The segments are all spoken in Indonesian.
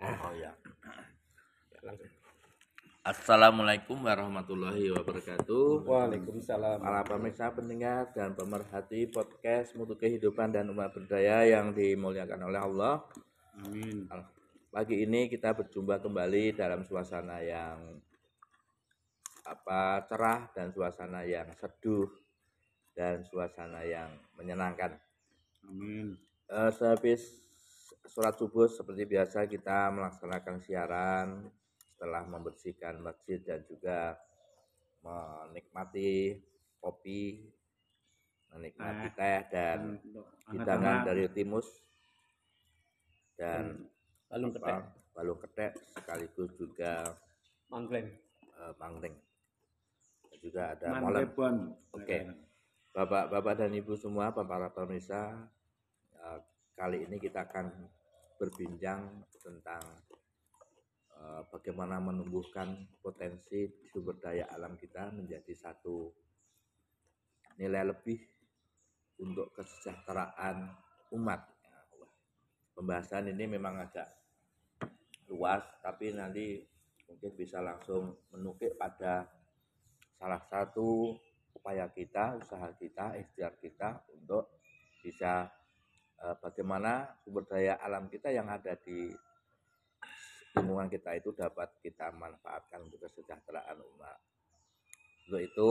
Oh ya. Langsung. Assalamualaikum warahmatullahi wabarakatuh. Waalaikumsalam. Para pemirsa pendengar dan pemerhati podcast Mutu Kehidupan dan Umat Berdaya yang dimuliakan oleh Allah. Amin. Pagi ini kita berjumpa kembali dalam suasana yang apa cerah dan suasana yang seduh dan suasana yang menyenangkan. Amin. Eh, sehabis sholat subuh seperti biasa kita melaksanakan siaran setelah membersihkan masjid dan juga menikmati kopi, menikmati Eh, teh dan hidangan dari timus dan Balung ketek. balung ketek sekaligus juga Mangkleng. Dan juga ada molen. Oke. Bapak-bapak dan ibu semua, para pemirsa, eh, kali ini kita akan berbincang tentang eh, bagaimana menumbuhkan potensi sumber daya alam kita menjadi satu nilai lebih untuk kesejahteraan umat. Pembahasan ini memang agak luas, tapi nanti mungkin bisa langsung menukik pada salah satu upaya kita, usaha kita, ikhtiar kita untuk bisa eh, bagaimana sumber daya alam kita yang ada di lingkungan kita itu dapat kita manfaatkan untuk kesejahteraan umat. Untuk itu,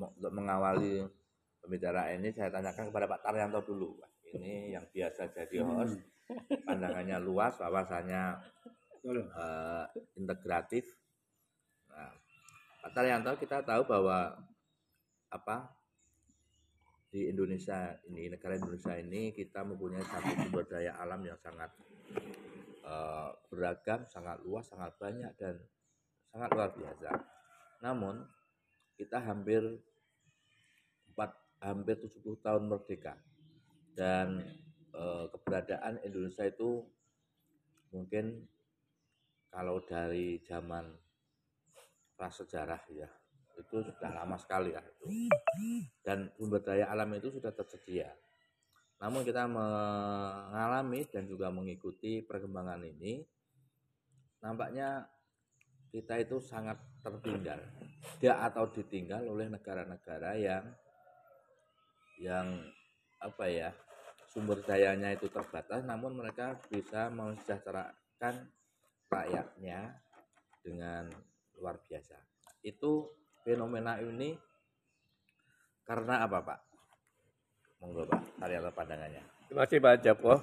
untuk mengawali pembicaraan ini saya tanyakan kepada Pak Taryanto dulu. Ini yang biasa jadi host, pandangannya luas, wawasannya eh, integratif. Nah, Pak Taryanto kita tahu bahwa apa di Indonesia ini negara Indonesia ini kita mempunyai satu sumber daya alam yang sangat eh, beragam, sangat luas, sangat banyak dan sangat luar biasa. Namun kita hampir empat hampir 70 tahun merdeka dan eh, keberadaan Indonesia itu mungkin kalau dari zaman prasejarah ya itu sudah lama sekali ya itu. Dan sumber daya alam itu sudah tersedia. Namun kita mengalami dan juga mengikuti perkembangan ini nampaknya kita itu sangat tertinggal. Dia atau ditinggal oleh negara-negara yang yang apa ya sumber dayanya itu terbatas namun mereka bisa mensejahterakan rakyatnya dengan luar biasa. Itu fenomena ini karena apa Pak? Monggo Pak, Taryanto pandangannya. Terima kasih Pak Joko.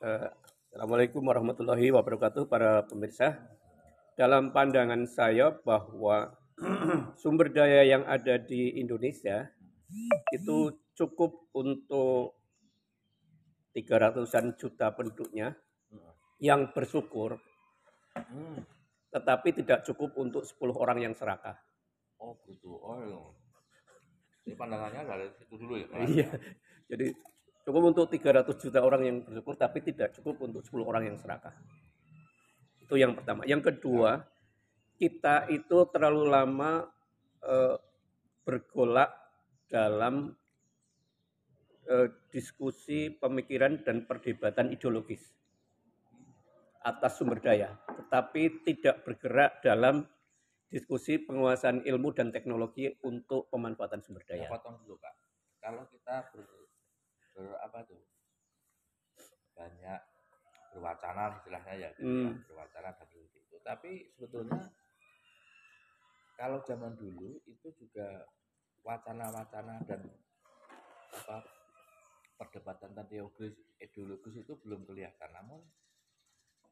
Eh, Assalamualaikum warahmatullahi wabarakatuh para pemirsa. Dalam pandangan saya bahwa sumber daya yang ada di Indonesia itu cukup untuk 300-an juta penduduknya yang bersyukur, Hmm. tetapi tidak cukup untuk 10 orang yang serakah. Oh gitu. Oh iya. Ini pandangannya dari situ dulu ya Pak? Iya. Jadi cukup untuk 300 juta orang yang bersyukur tapi tidak cukup untuk 10 orang yang serakah. Itu yang pertama. Yang kedua, kita itu terlalu lama eh, bergolak dalam eh, diskusi pemikiran dan perdebatan ideologis atas sumber daya, tetapi tidak bergerak dalam diskusi penguasaan ilmu dan teknologi untuk pemanfaatan sumber Saya daya. potong dulu Pak. Kalau kita ber, ber- apa tuh banyak berwacana istilahnya ya gitu ya, Hmm. berwacana dan seperti itu. Tapi sebetulnya kalau zaman dulu itu juga wacana-wacana dan apa perdebatan tentang ideologis, ideologis itu belum kelihatan. Namun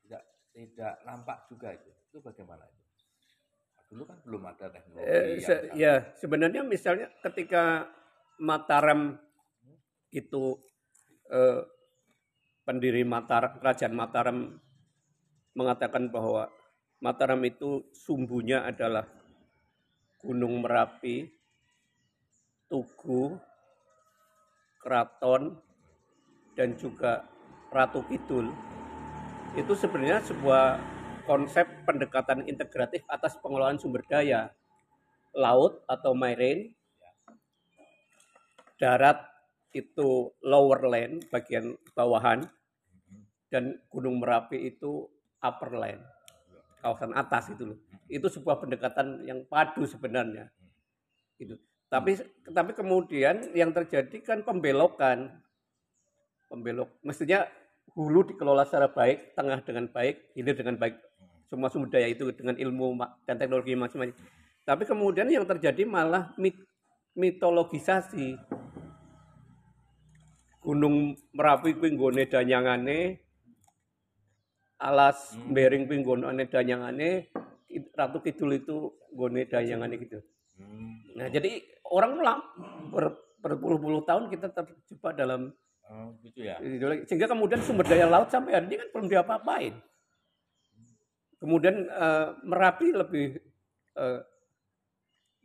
tidak tidak nampak juga itu. Itu bagaimana itu? Dulu kan belum ada teknologi Eh, se- ya sebenarnya misalnya ketika Mataram itu eh, pendiri Mataram, kerajaan Mataram mengatakan bahwa Mataram itu sumbunya adalah Gunung Merapi, Tugu, Keraton, dan juga Ratu Kidul. Itu sebenarnya sebuah konsep pendekatan integratif atas pengelolaan sumber daya laut atau marine, darat itu lower land bagian bawahan, dan Gunung Merapi itu upper line, kawasan atas itu loh. Itu sebuah pendekatan yang padu sebenarnya. Itu. Tapi tapi kemudian yang terjadi kan pembelokan. Pembelok. Mestinya hulu dikelola secara baik, tengah dengan baik, hilir dengan baik. Semua sumber daya itu dengan ilmu dan teknologi masing-masing. Tapi kemudian yang terjadi malah mit- mitologisasi. Gunung Merapi kuwi nggone danyangane, alas Hmm. Bering kuwi nggone danyangane, Ratu Kidul itu nggone danyangane gitu. Hmm. Nah, jadi orang ulang ber, berpuluh-puluh tahun kita terjebak dalam Oh, gitu ya. sehingga kemudian sumber daya laut sampai hari ini kan belum diapa-apain. Kemudian eh, Merapi lebih eh,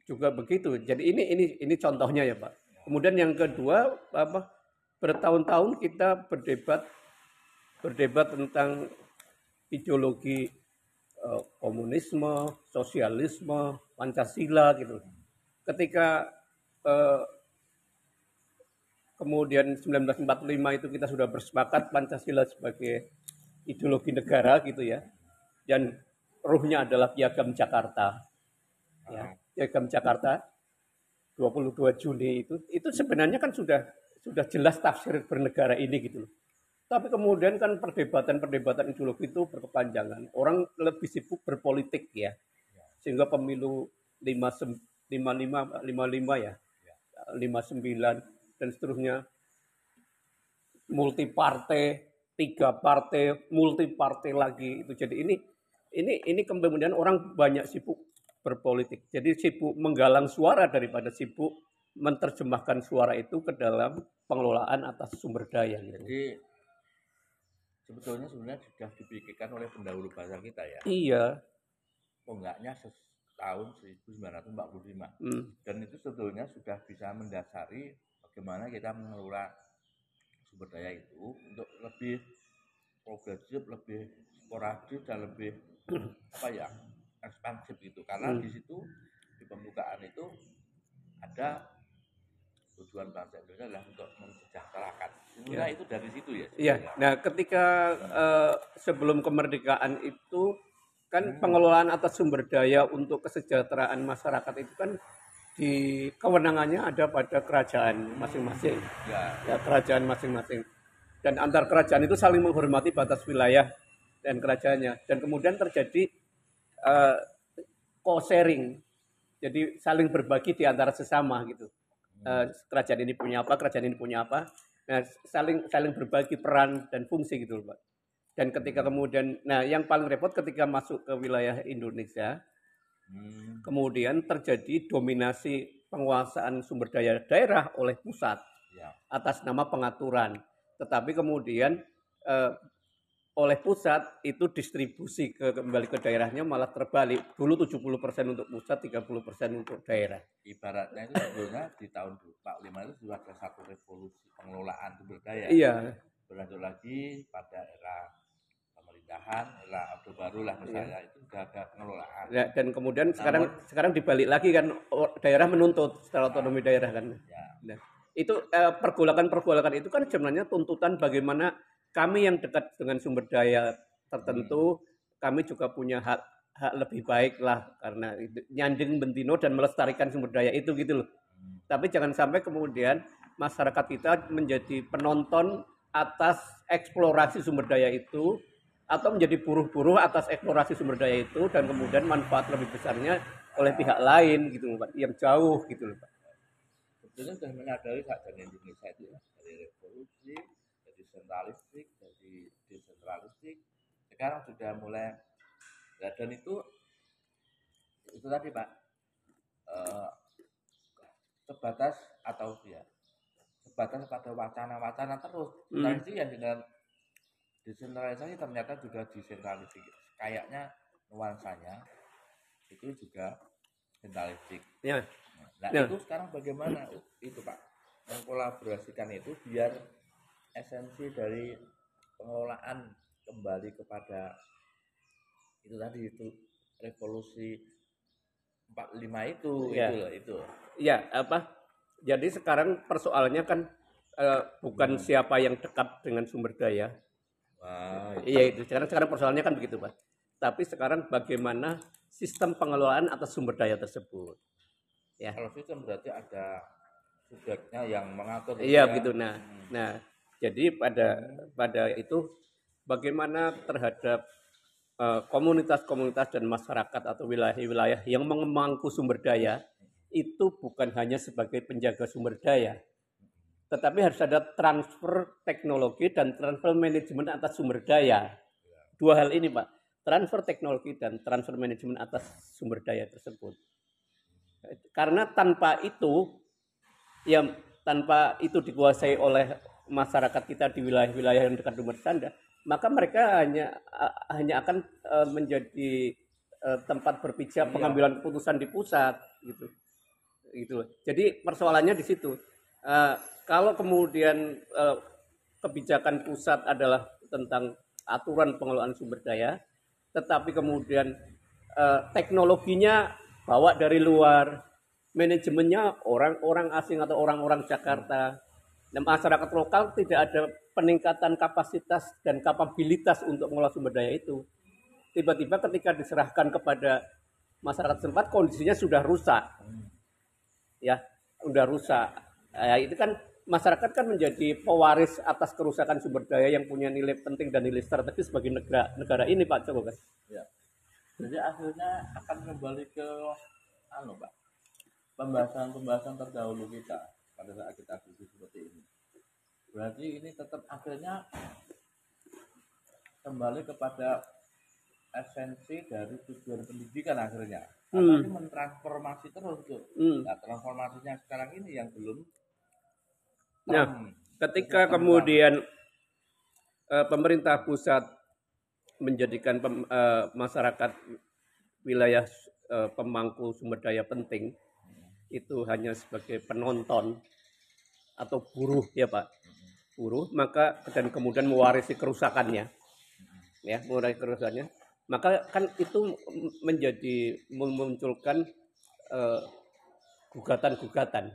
juga begitu. Jadi ini ini ini contohnya ya, Pak. Kemudian yang kedua apa bertahun-tahun kita berdebat berdebat tentang ideologi eh, komunisme, sosialisme, Pancasila gitu. Ketika eh, kemudian 1945 itu kita sudah bersepakat Pancasila sebagai ideologi negara gitu ya. Dan ruhnya adalah Piagam Jakarta. Ya, Piagam Jakarta 22 Juni itu itu sebenarnya kan sudah sudah jelas tafsir bernegara ini gitu loh. Tapi kemudian kan perdebatan-perdebatan ideologi itu berkepanjangan. Orang lebih sibuk berpolitik ya. Sehingga pemilu 55 55 55 ya. 59 dan seterusnya multi partai, tiga partai, multi partai lagi itu. Jadi ini ini ini kemudian orang banyak sibuk berpolitik. Jadi sibuk menggalang suara daripada sibuk menerjemahkan suara itu ke dalam pengelolaan atas sumber daya gitu. Jadi sebetulnya sebenarnya sudah dipikirkan oleh pendahulu bangsa kita ya. Iya. Enggaknya tahun 1945. Hmm. Dan itu sebetulnya sudah bisa mendasari bagaimana kita mengelola sumber daya itu untuk lebih progresif, lebih sporadis dan lebih apa ya ekspansif gitu. Karena Hmm. di situ di pembukaan itu ada tujuan bangsa Indonesia adalah untuk mensejahterakan. Sebenarnya itu dari situ ya. Iya. Nah, ketika eh, sebelum kemerdekaan itu kan Hmm. pengelolaan atas sumber daya untuk kesejahteraan masyarakat itu kan di kewenangannya ada pada kerajaan masing-masing. Ya, Ya, kerajaan masing-masing. Dan antar kerajaan itu saling menghormati batas wilayah dan kerajaannya. Dan kemudian terjadi eh, co-sharing. Jadi saling berbagi di antara sesama gitu. Eh, kerajaan ini punya apa, kerajaan ini punya apa. Nah, saling saling berbagi peran dan fungsi gitu loh, Pak. Dan ketika kemudian, nah yang paling repot ketika masuk ke wilayah Indonesia, Hmm. kemudian terjadi dominasi penguasaan sumber daya daerah oleh pusat ya. atas nama pengaturan. Tetapi kemudian eh, oleh pusat itu distribusi ke kembali ke daerahnya malah terbalik. Dulu 70% untuk pusat, 30% untuk daerah. Ibaratnya itu sebetulnya di tahun 45 itu sudah ada satu revolusi pengelolaan sumber daya. Iya, berlanjut lagi pada era pemerintahan, era Orde Baru lah misalnya itu sudah ada pengelolaan. Ya, dan kemudian sekarang sekarang dibalik lagi kan daerah menuntut secara otonomi daerah kan. Ya, Nah, itu eh, pergolakan-pergolakan itu kan sebenarnya tuntutan bagaimana kami yang dekat dengan sumber daya tertentu, kami juga punya hak hak lebih baik lah karena itu, nyanding bentino dan melestarikan sumber daya itu gitu loh. Hmm. Tapi jangan sampai kemudian masyarakat kita menjadi penonton atas eksplorasi sumber daya itu atau menjadi buruh-buruh atas eksplorasi sumber daya itu dan kemudian manfaat lebih besarnya oleh pihak lain gitu loh Pak, yang jauh gitu loh Pak. sebetulnya sudah menyadari saja Indonesia itu dari revolusi, dari sentralistik, dari desentralistik, sekarang sudah mulai ya, dan itu itu tadi Pak eh, sebatas atau ya sebatas pada wacana-wacana terus. Hmm. Nah itu ya dengan desentralisasi ternyata juga desentralistik. Kayaknya nuansanya itu juga sentralistik. Ya. Nah Ya. itu sekarang bagaimana itu Pak mengkolaborasikan itu biar esensi dari pengelolaan kembali kepada itu tadi itu revolusi 45 itu Ya. itu loh itu. Ya, apa? Jadi sekarang persoalannya kan eh, bukan siapa yang dekat dengan sumber daya, Wah, iya itu. Sekarang sekarang persoalannya kan begitu, Pak. Tapi sekarang bagaimana sistem pengelolaan atas sumber daya tersebut. Ya. Kalau sistem berarti ada subjeknya yang mengatur. Iya ya. begitu. Nah, Hmm. nah jadi pada pada itu bagaimana terhadap eh, komunitas-komunitas dan masyarakat atau wilayah-wilayah yang mengemangku sumber daya itu bukan hanya sebagai penjaga sumber daya, tetapi harus ada transfer teknologi dan transfer manajemen atas sumber daya. Dua hal ini, Pak. Transfer teknologi dan transfer manajemen atas sumber daya tersebut. Karena tanpa itu ya tanpa itu dikuasai oleh masyarakat kita di wilayah-wilayah yang dekat sumber Sanda, maka mereka hanya a- hanya akan eh, menjadi eh, tempat berpijak Iya. pengambilan keputusan di pusat gitu. Gitu. loh. Jadi persoalannya di situ. Eh, kalau kemudian eh, kebijakan pusat adalah tentang aturan pengelolaan sumber daya, tetapi kemudian eh, teknologinya bawa dari luar, manajemennya orang-orang asing atau orang-orang Jakarta, dan masyarakat lokal tidak ada peningkatan kapasitas dan kapabilitas untuk mengelola sumber daya itu. Tiba-tiba ketika diserahkan kepada masyarakat setempat kondisinya sudah rusak, ya, sudah rusak. Ya, itu kan masyarakat kan menjadi pewaris atas kerusakan sumber daya yang punya nilai penting dan nilai strategis bagi negara negara ini Pak Joko kan. Ya. Jadi akhirnya akan kembali ke anu Pak. Pembahasan-pembahasan terdahulu kita pada saat kita diskusi seperti ini. Berarti ini tetap akhirnya kembali kepada esensi dari tujuan pendidikan akhirnya. Karena Hmm. ini mentransformasi terus tuh. Hmm. Nah, transformasinya sekarang ini yang belum Nah, term. ketika kemudian eh, pemerintah pusat menjadikan pem- eh, masyarakat wilayah eh, pemangku sumber daya penting itu hanya sebagai penonton atau buruh ya Pak buruh maka dan kemudian mewarisi kerusakannya. Ya mewarisi kerusakannya. Maka kan itu menjadi memunculkan eh, gugatan-gugatan.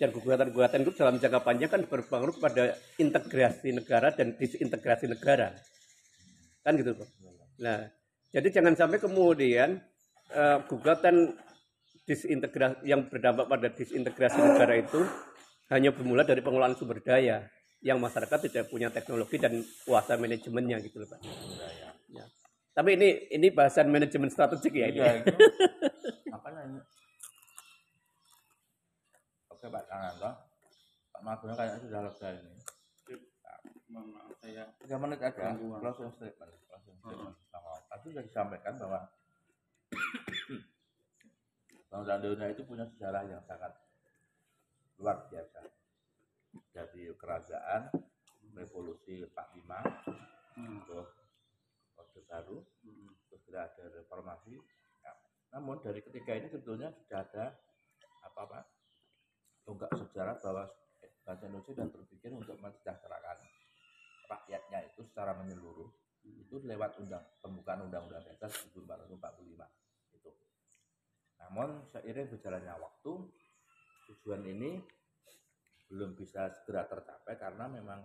Dan gugatan-gugatan itu dalam jangka panjang kan berpengaruh pada integrasi negara dan disintegrasi negara. Kan gitu Pak. Nah jadi jangan sampai kemudian eh, gugatan disintegrasi yang berdampak pada disintegrasi negara itu hanya bermula dari pengelolaan sumber daya yang masyarakat tidak punya teknologi dan kuasa manajemennya gitu loh Pak. Ya. Tapi ini ini bahasan manajemen strategik ya ini. Iya, itu. Makanya ini. Oke Pak Kananto. Pak Magunya kayaknya sudah lega ini. Mohon maaf saya Tiga menit aja. Closing statement. Closing statement. Nah, Tadi sudah disampaikan bahwa Bangsa Indonesia itu punya sejarah yang sangat luar biasa. Dari kerajaan, revolusi 45, Hmm. terus Orde Baru, Hmm. terus sudah ada reformasi. Nah, namun dari ketiga ini sebetulnya sudah ada apa pak tonggak sejarah bahwa bangsa Indonesia sudah berpikir untuk mensejahterakan rakyatnya itu secara menyeluruh itu lewat undang pembukaan undang-undang dasar 1445 itu. Namun seiring berjalannya waktu tujuan ini belum bisa segera tercapai karena memang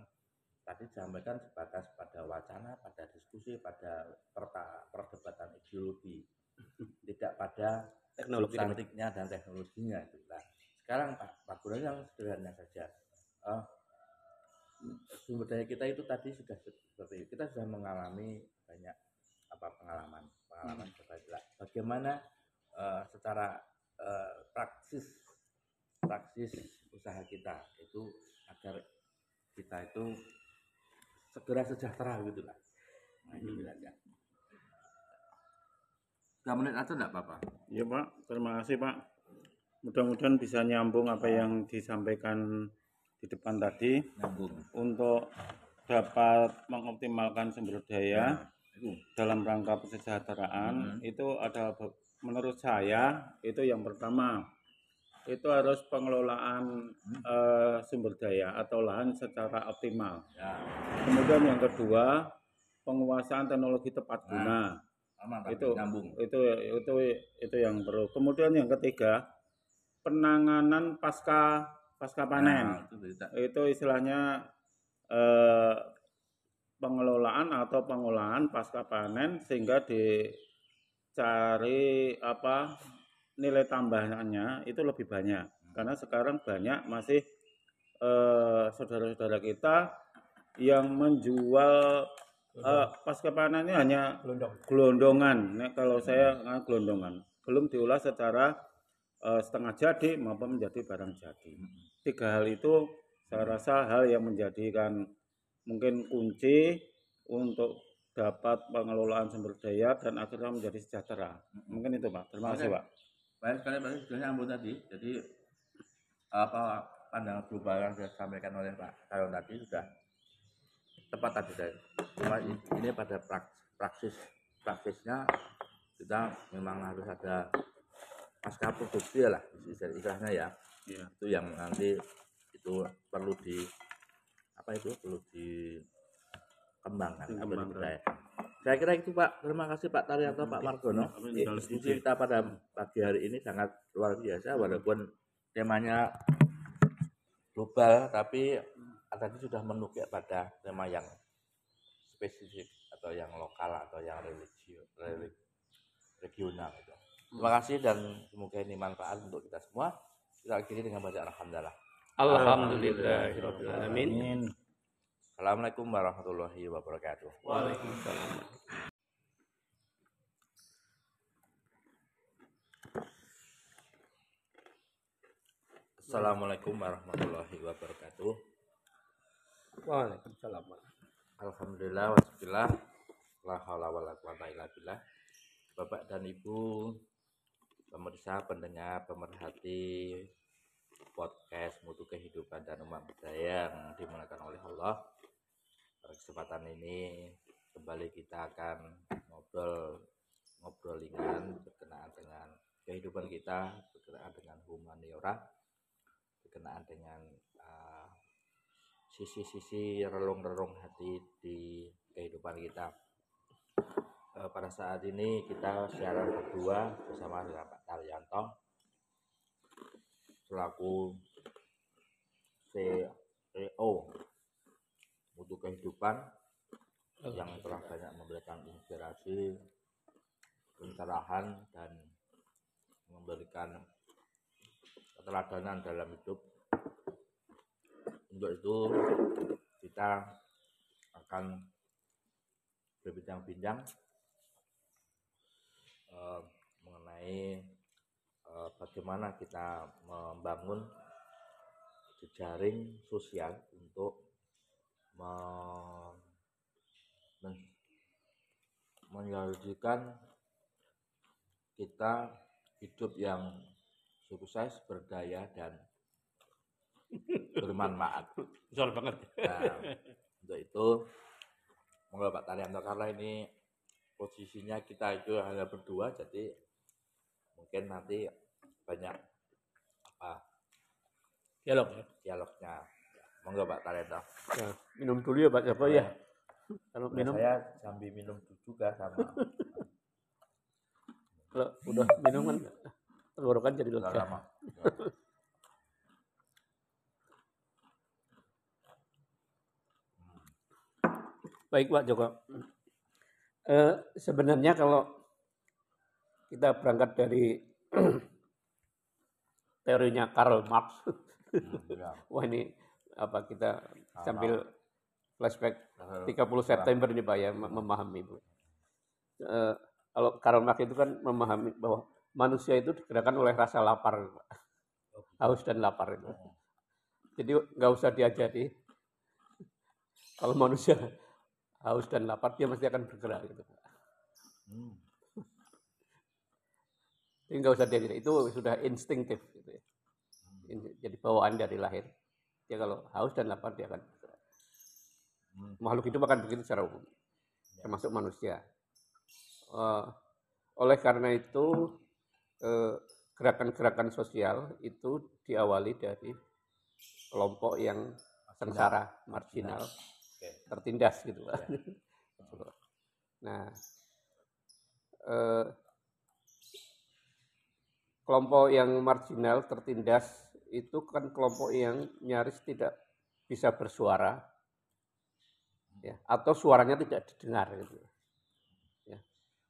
tadi disampaikan sebatas pada wacana, pada diskusi, pada perta- perdebatan ideologi, tidak pada Teknologi substantifnya dan teknologinya. Gitu. Nah, sekarang Pak, Pak Guru yang sederhana saja. Eh, sumber daya kita itu tadi sudah seperti itu. kita sudah mengalami banyak apa pengalaman pengalaman lah. bagaimana eh, secara eh, praksis praksis usaha kita itu agar kita itu segera sejahtera gitu lah. Nah, itu aja Tiga menit aja enggak apa-apa? Ya Pak, terima kasih Pak. Mudah-mudahan bisa nyambung apa yang disampaikan di depan tadi nyambung. untuk dapat mengoptimalkan sumber daya Nah, dalam rangka kesejahteraan. Hmm. itu ada menurut saya itu yang pertama itu harus pengelolaan eh, sumber daya atau lahan secara optimal. ya Kemudian yang kedua penguasaan teknologi tepat guna. sama Pak, Itu- nyambung itu itu itu yang perlu. Kemudian yang ketiga penanganan pasca pasca panen. Nah, itu bisa Itu istilahnya eh, pengelolaan atau pengolahan pasca panen sehingga dicari apa nilai tambahannya itu lebih banyak karena sekarang banyak masih eh, saudara-saudara kita yang menjual eh, pasca panen ini hanya Gelondong. gelondongan. Nek kalau saya nggak gelondongan, belum diolah secara eh, setengah jadi maupun menjadi barang jadi. Tiga hal itu saya rasa hal yang menjadikan mungkin kunci untuk dapat pengelolaan sumber daya dan akhirnya menjadi sejahtera. Mungkin itu Pak. Terima kasih. Pak. Banyak sekali berarti sebenarnya ambon tadi. Jadi apa pandangan global yang sudah disampaikan oleh Pak Karyon tadi sudah tepat tadi saya. Cuma ini pada prak- praksis praksisnya kita memang harus ada pasca produksi lah istilah- istilahnya ya. Iya. Itu yang nanti itu perlu di apa itu perlu dikembangkan Dikembangkan. diberdayakan. Saya kira itu Pak. Terima kasih Pak Taryanto, Pak Margono. Diskusi kita pada pagi hari ini sangat luar biasa walaupun temanya global tapi tadi sudah menukik pada tema yang spesifik atau yang lokal atau yang religio, relig- regional gitu. Terima kasih dan semoga ini manfaat untuk kita semua. Kita akhiri dengan baca alhamdulillah. Alhamdulillahirabbil alamin. Assalamualaikum warahmatullahi wabarakatuh. Waalaikumsalam. Assalamualaikum warahmatullahi wabarakatuh. Waalaikumsalam. Alhamdulillah wasbillah la haula wala quwata illa billah. Bapak dan Ibu pemirsa, pendengar, pemerhati podcast Mutu Kehidupan dan Umat Budaya yang dimuliakan oleh Allah. Kesempatan ini kembali kita akan ngobrol ngobrol ringan berkenaan dengan kehidupan kita, berkenaan dengan humaniora, berkenaan dengan uh, sisi-sisi relung-relung hati di kehidupan kita. Eh, pada saat ini kita siaran berdua bersama dengan Pak Taryanto selaku CEO untuk kehidupan yang telah banyak memberikan inspirasi, pencerahan dan memberikan keteladanan dalam hidup. Untuk itu kita akan berbincang-bincang eh, mengenai eh, bagaimana kita membangun jejaring sosial untuk men- menjadikan kita hidup yang sukses, berdaya dan bermanfaat. Soal banget. Nah, untuk itu, monggo Pak Taryanto karena ini posisinya kita itu hanya berdua, jadi mungkin nanti banyak apa Dialog ya. dialognya. Monggo Pak Taryanto. Ya, minum dulu ya Pak Joko ya. Kalau minum saya sambil minum juga sama kalau udah minum kan tenggorokan jadi lega. lama. Baik Pak Joko. Eh, sebenarnya kalau kita berangkat dari teorinya Karl Marx, Hmm, ya. wah ini apa kita sambil flashback Karl 30 September ini Pak ya mem- memahami Bu. Eh, kalau Karl Marx itu kan memahami bahwa manusia itu digerakkan oleh rasa lapar, Pak. haus dan lapar itu. Jadi nggak usah diajari. Kalau manusia haus dan lapar dia mesti akan bergerak gitu. Hmm. Jadi nggak usah diajari. Itu sudah instinktif gitu ya. In- Jadi bawaan dari lahir. Dia kalau haus dan lapar dia akan bergerak. Hmm. Makhluk hidup akan begitu secara umum, termasuk manusia. Eh, oleh karena itu eh, gerakan-gerakan sosial itu diawali dari kelompok yang sengsara, marginal, Oke. tertindas gitu Pak. Nah, eh, kelompok yang marginal, tertindas itu kan kelompok yang nyaris tidak bisa bersuara. Ya atau suaranya tidak didengar gitu. Ya.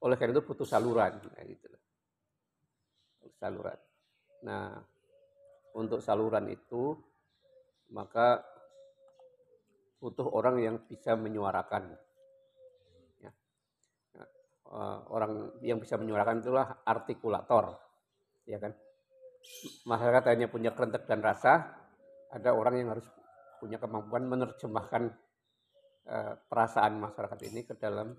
Oleh karena itu butuh saluran nah, gitu saluran. Nah untuk saluran itu maka butuh orang yang bisa menyuarakan. Ya. Eh, orang yang bisa menyuarakan itulah artikulator. Ya kan masyarakat hanya punya kerentek dan rasa ada orang yang harus punya kemampuan menerjemahkan uh, perasaan masyarakat ini ke dalam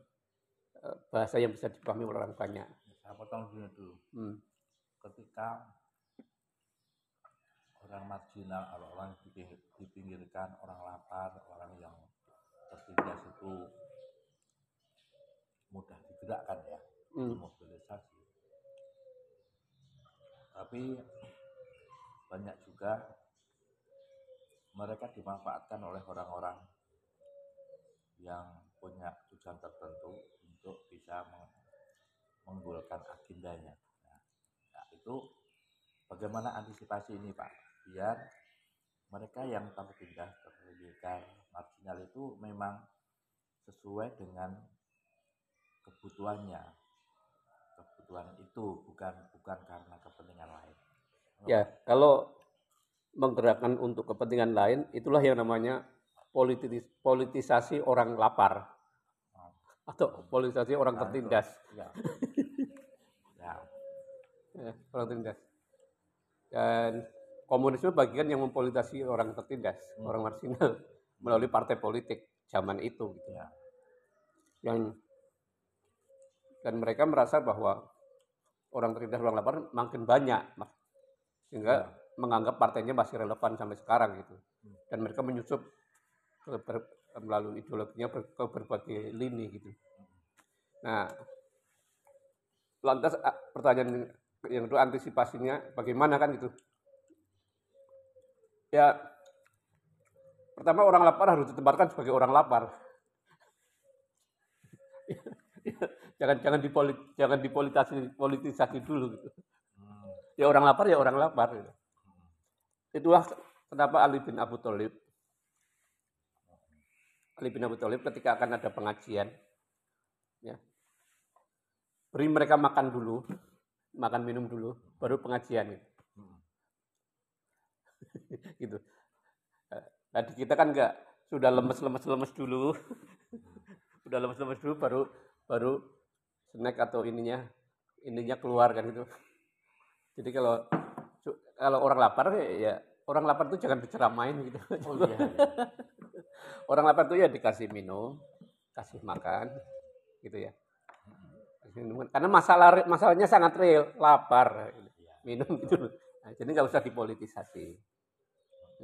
uh, bahasa yang bisa dipahami oleh orang banyak. Saya potong dulu. Hmm. Ketika orang marginal, orang dipinggirkan, orang lapar, orang yang tertindas itu mudah digerakkan ya, hmm. mobilisasi. Tapi banyak juga mereka dimanfaatkan oleh orang-orang yang punya tujuan tertentu untuk bisa menggolkan agendanya. Nah, nah, itu bagaimana antisipasi ini Pak? Biar mereka yang tertindas, terpinggirkan, marginal itu memang sesuai dengan kebutuhannya. Kebutuhan itu bukan bukan karena kepentingan lain. Ya, kalau menggerakkan untuk kepentingan lain, itulah yang namanya politis, politisasi orang lapar atau politisasi orang nah, tertindas. Ya. ya. ya, orang tertindas. Dan komunisme bagian yang mempolitisasi orang tertindas, hmm. orang marginal melalui partai politik zaman itu gitu. Ya. Yang dan mereka merasa bahwa orang tertindas orang lapar makin banyak sehingga ya menganggap partainya masih relevan sampai sekarang gitu. Dan mereka menyusup ke ber, melalui ideologinya ber, ke berbagai lini gitu. Nah, lantas pertanyaan yang itu antisipasinya bagaimana kan gitu? Ya, pertama orang lapar harus ditempatkan sebagai orang lapar. jangan jangan dipolit jangan dipolitisasi politisasi dulu gitu. Ya orang lapar ya orang lapar gitu. Itulah kenapa Ali bin Abu Thalib Ali bin Abu Thalib ketika akan ada pengajian ya beri mereka makan dulu makan minum dulu baru pengajian gitu. gitu. Tadi kita kan enggak sudah lemes-lemes lemes dulu. sudah lemes-lemes dulu baru baru snack atau ininya ininya keluar kan gitu. Jadi kalau kalau orang lapar ya orang lapar itu jangan diceramain gitu. Oh, iya, iya. orang lapar itu ya dikasih minum, kasih makan, gitu ya. Karena masalah masalahnya sangat real, lapar, minum gitu. Nah, jadi nggak usah dipolitisasi.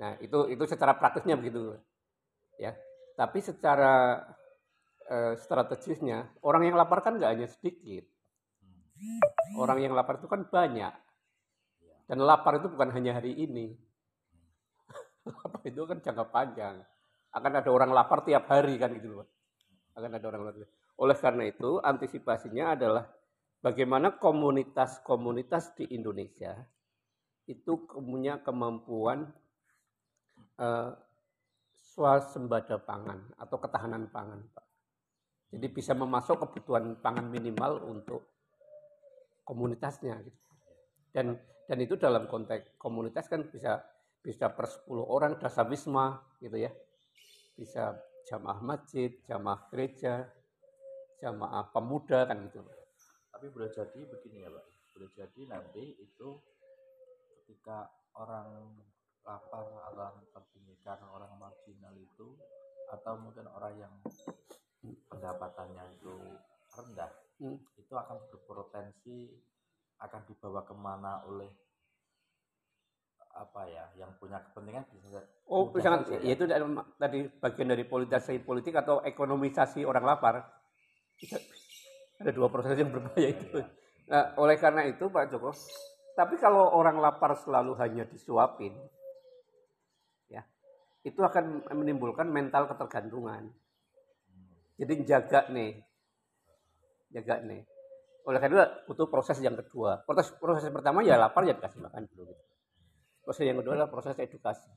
Nah itu itu secara praktisnya begitu, ya. Tapi secara uh, strategisnya orang yang lapar kan nggak hanya sedikit. Orang yang lapar itu kan banyak. Dan lapar itu bukan hanya hari ini. lapar itu kan jangka panjang. Akan ada orang lapar tiap hari kan gitu loh. Akan ada orang lapar. Oleh karena itu antisipasinya adalah bagaimana komunitas-komunitas di Indonesia itu punya kemampuan uh, swasembada pangan atau ketahanan pangan, Pak. Jadi bisa memasuk kebutuhan pangan minimal untuk komunitasnya. Gitu. Dan dan itu dalam konteks komunitas kan bisa bisa per 10 orang dasawisma gitu ya. Bisa jamaah masjid jamaah gereja jamaah pemuda kan gitu. Tapi boleh jadi begini ya pak. Boleh jadi nanti itu ketika orang lapar orang terpinggirkan orang marginal itu atau mungkin orang yang pendapatannya itu rendah hmm. itu akan berpotensi akan dibawa ke mana oleh apa ya yang punya kepentingan bisa oh sangat ya. itu tadi bagian dari politisasi politik atau ekonomisasi orang lapar. Ada dua proses yang berbahaya itu. Nah, oleh karena itu Pak Joko tapi kalau orang lapar selalu hanya disuapin ya itu akan menimbulkan mental ketergantungan. Jadi jaga nih jaga nih oleh karena itu proses yang kedua. Proses proses pertama ya lapar ya dikasih makan dulu. Gitu. Proses yang kedua adalah proses edukasi.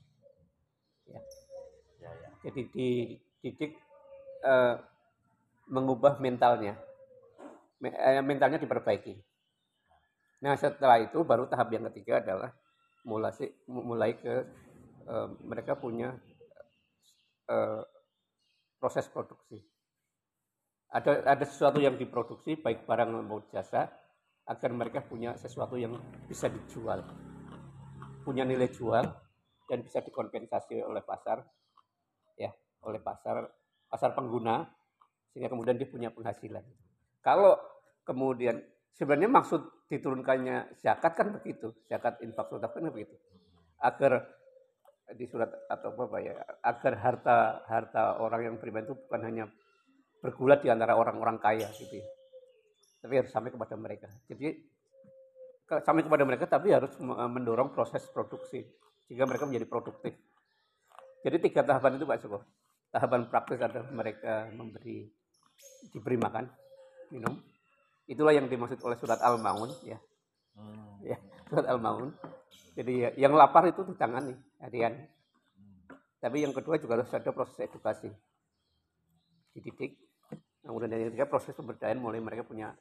Ya. ya, ya. Jadi dididik uh, mengubah mentalnya, eh, mentalnya diperbaiki. Nah setelah itu baru tahap yang ketiga adalah mulai mulai ke uh, mereka punya uh, proses produksi. Ada ada sesuatu yang diproduksi baik barang maupun jasa agar mereka punya sesuatu yang bisa dijual, punya nilai jual dan bisa dikompensasi oleh pasar, ya oleh pasar pasar pengguna sehingga kemudian dia punya penghasilan. Kalau kemudian sebenarnya maksud diturunkannya zakat kan begitu, zakat infak sedekah kan begitu. Agar di surat atau apa ya, agar harta harta orang yang beriman itu bukan hanya bergulat di antara orang-orang kaya gitu ya. Tapi harus sampai kepada mereka. Jadi sampai kepada mereka tapi harus mendorong proses produksi sehingga mereka menjadi produktif. Jadi tiga tahapan itu Pak Joko. Tahapan praktis adalah mereka memberi diberi makan, minum, Itulah yang dimaksud oleh surat Al-Maun ya. Hmm. Ya, surat Al-Maun. Jadi ya, yang lapar itu ditangani harian. Hmm. Tapi yang kedua juga harus ada proses edukasi. Dididik. Kemudian yang ketiga proses pemberdayaan mulai mereka punya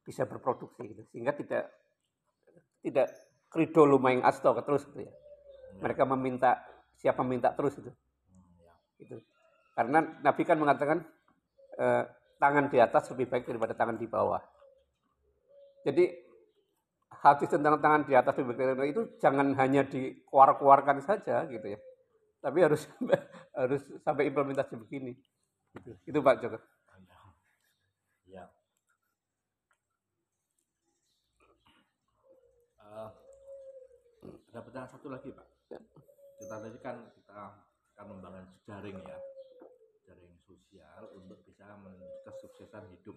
bisa berproduksi gitu. Sehingga tidak tidak krido lumayan asto terus gitu ya. Hmm. Mereka meminta siapa minta terus itu. Ya. Itu. Karena Nabi kan mengatakan eh, tangan di atas lebih baik daripada tangan di bawah. Jadi hadis tentang tangan di atas itu jangan hanya dikuar-kuarkan saja gitu ya. Tapi harus harus sampai implementasi begini. Gitu. Itu Pak Joko. Ya. Uh, ada pertanyaan satu lagi Pak. Ya. Kita tadi kan kita akan membangun jaring ya, jaring sosial untuk bisa kesuksesan hidup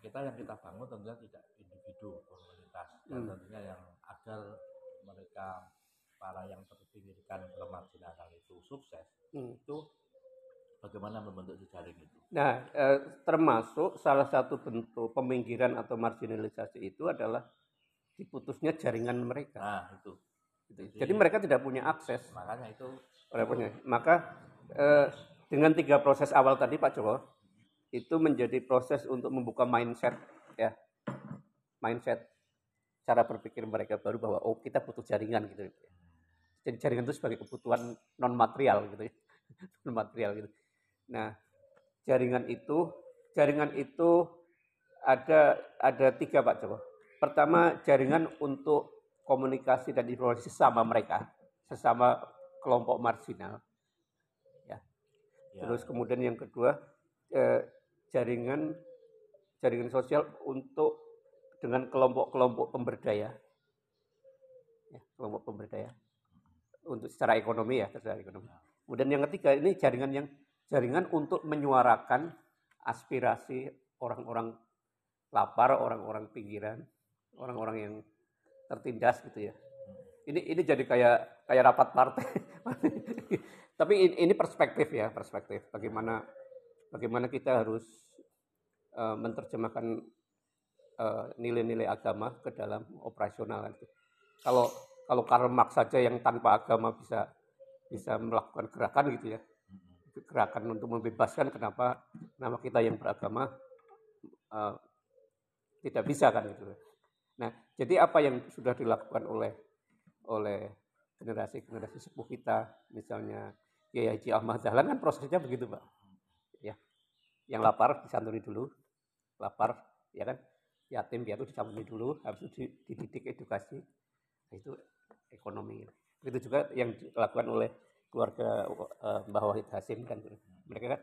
kita yang kita bangun tentunya tidak individu komunitas dan hmm. tentunya yang agar mereka para yang terpinggirkan kemarginalan itu sukses hmm. itu bagaimana membentuk jejaring itu nah eh, termasuk salah satu bentuk peminggiran atau marginalisasi itu adalah diputusnya jaringan mereka. Nah itu. Jadi, jadi mereka tidak punya akses. Makanya itu. Punya. Maka eh, dengan tiga proses awal tadi Pak Joko itu menjadi proses untuk membuka mindset ya. Mindset cara berpikir mereka baru bahwa oh kita butuh jaringan gitu. Jadi jaringan itu sebagai kebutuhan non material gitu ya. Non material gitu. Nah jaringan itu jaringan itu ada ada tiga pak Joko pertama jaringan untuk komunikasi dan informasi sesama mereka sesama kelompok marginal. Ya, ya. terus kemudian yang kedua eh, jaringan jaringan sosial untuk dengan kelompok-kelompok pemberdaya. Ya, kelompok pemberdaya. Untuk secara ekonomi ya secara ekonomi. Kemudian yang ketiga ini jaringan yang jaringan untuk menyuarakan aspirasi orang-orang lapar orang-orang pinggiran orang-orang yang tertindas gitu ya ini ini jadi kayak kayak rapat partai tapi ini perspektif ya perspektif bagaimana bagaimana kita harus uh, menerjemahkan eh, nilai-nilai uh, agama ke dalam operasional itu. Kalau kalau Karl Marx saja yang tanpa agama bisa bisa melakukan gerakan gitu ya, gerakan untuk membebaskan kenapa nama kita yang beragama uh, tidak bisa kan gitu. Nah, jadi apa yang sudah dilakukan oleh oleh generasi-generasi sepuh kita, misalnya Kiai Haji Ahmad Dahlan kan prosesnya begitu, Pak. Yang lapar disantuni dulu. Lapar ya kan? Yatim piatu disantuni dulu habis itu dididik edukasi. Nah, itu ekonomi. Itu juga yang dilakukan oleh keluarga uh, Mbah Wahid Hasim kan. Mereka kan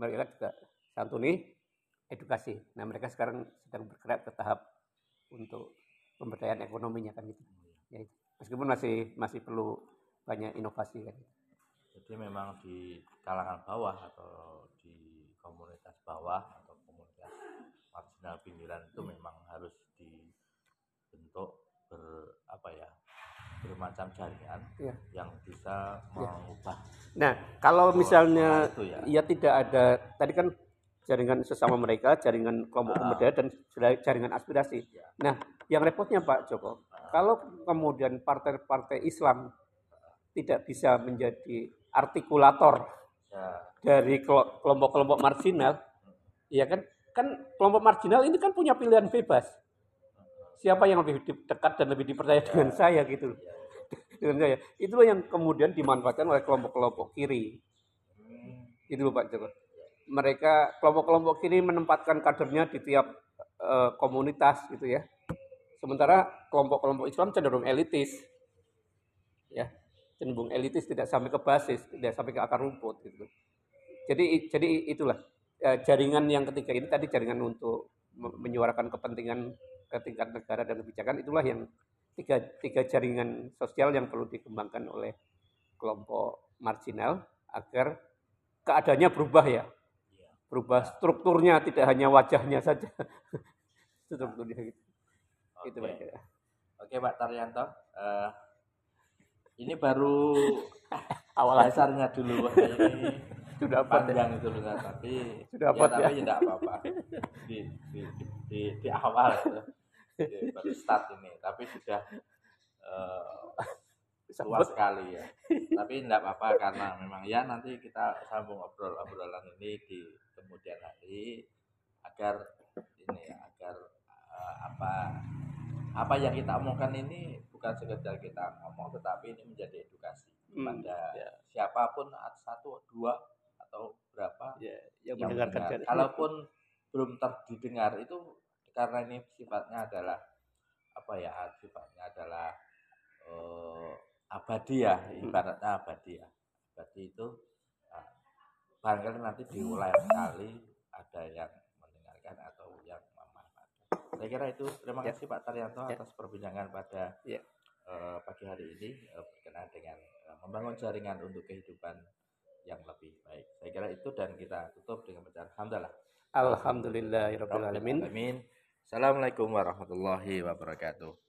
mereka juga santuni edukasi. Nah mereka sekarang sedang bergerak ke tahap untuk pemberdayaan ekonominya kan gitu ya, meskipun masih masih perlu banyak inovasi kan jadi memang di kalangan bawah atau komunitas bawah atau komunitas marginal pinggiran itu hmm. memang harus dibentuk ber apa ya bermacam jaringan ya. yang bisa ya. mengubah. Nah, kalau misalnya itu ya. ya tidak ada tadi kan jaringan sesama mereka, jaringan kelompok uh, pemuda dan jaringan aspirasi. Ya. Nah, yang repotnya Pak Joko, uh, kalau kemudian partai-partai Islam tidak bisa menjadi artikulator Ya. dari kelo- kelompok-kelompok marginal, ya kan? Kan kelompok marginal ini kan punya pilihan bebas. Siapa yang lebih de- dekat dan lebih dipercaya dengan saya gitu dengan saya. Itulah yang kemudian dimanfaatkan oleh kelompok-kelompok kiri. Hmm. Itu loh Pak Joko. Mereka kelompok-kelompok kiri menempatkan kadernya di tiap eh, komunitas gitu ya. Sementara kelompok-kelompok Islam cenderung elitis. Ya, cenderung elitis tidak sampai ke basis, tidak sampai ke akar rumput gitu. Jadi jadi itulah eh, jaringan yang ketiga ini tadi jaringan untuk me- menyuarakan kepentingan ke tingkat negara dan kebijakan itulah yang tiga tiga jaringan sosial yang perlu dikembangkan oleh kelompok marginal agar keadaannya berubah ya berubah strukturnya tidak hanya wajahnya saja strukturnya gitu itu Oke. Pak Joko. Oke Pak Taryanto, Eh, ini baru awal dasarnya dulu Pak. ini sudah ya? panjang itu loh tapi Sudah ya, tapi ya? tidak apa-apa di, di, di, di awal itu. Di- baru start ini tapi sudah eh, luas sekali ya tapi tidak apa-apa karena memang ya nanti kita sambung obrol obrolan ini di kemudian hari agar ini ya agar eh, apa apa yang kita omongkan ini bukan sekedar kita ngomong tetapi ini menjadi edukasi Hmm, pada ya. siapa pun satu dua atau berapa ya, yang yang mendengarkan mendengar. Kalaupun belum terdidengar itu karena ini sifatnya adalah apa ya sifatnya adalah eh, abadi ya Hmm. ibaratnya abadi ya abadi itu nah, barangkali nanti diulang sekali ada yang mendengarkan atau yang memanfaatkan saya kira itu terima Ya. kasih Pak Taryanto Ya. atas perbincangan pada Ya. eh, pagi hari ini eh, berkenaan dengan eh, membangun jaringan untuk kehidupan yang lebih baik saya kira itu dan kita tutup dengan bacaan hamdalah alhamdulillahirabbil alamin Amin. Assalamualaikum warahmatullahi wabarakatuh.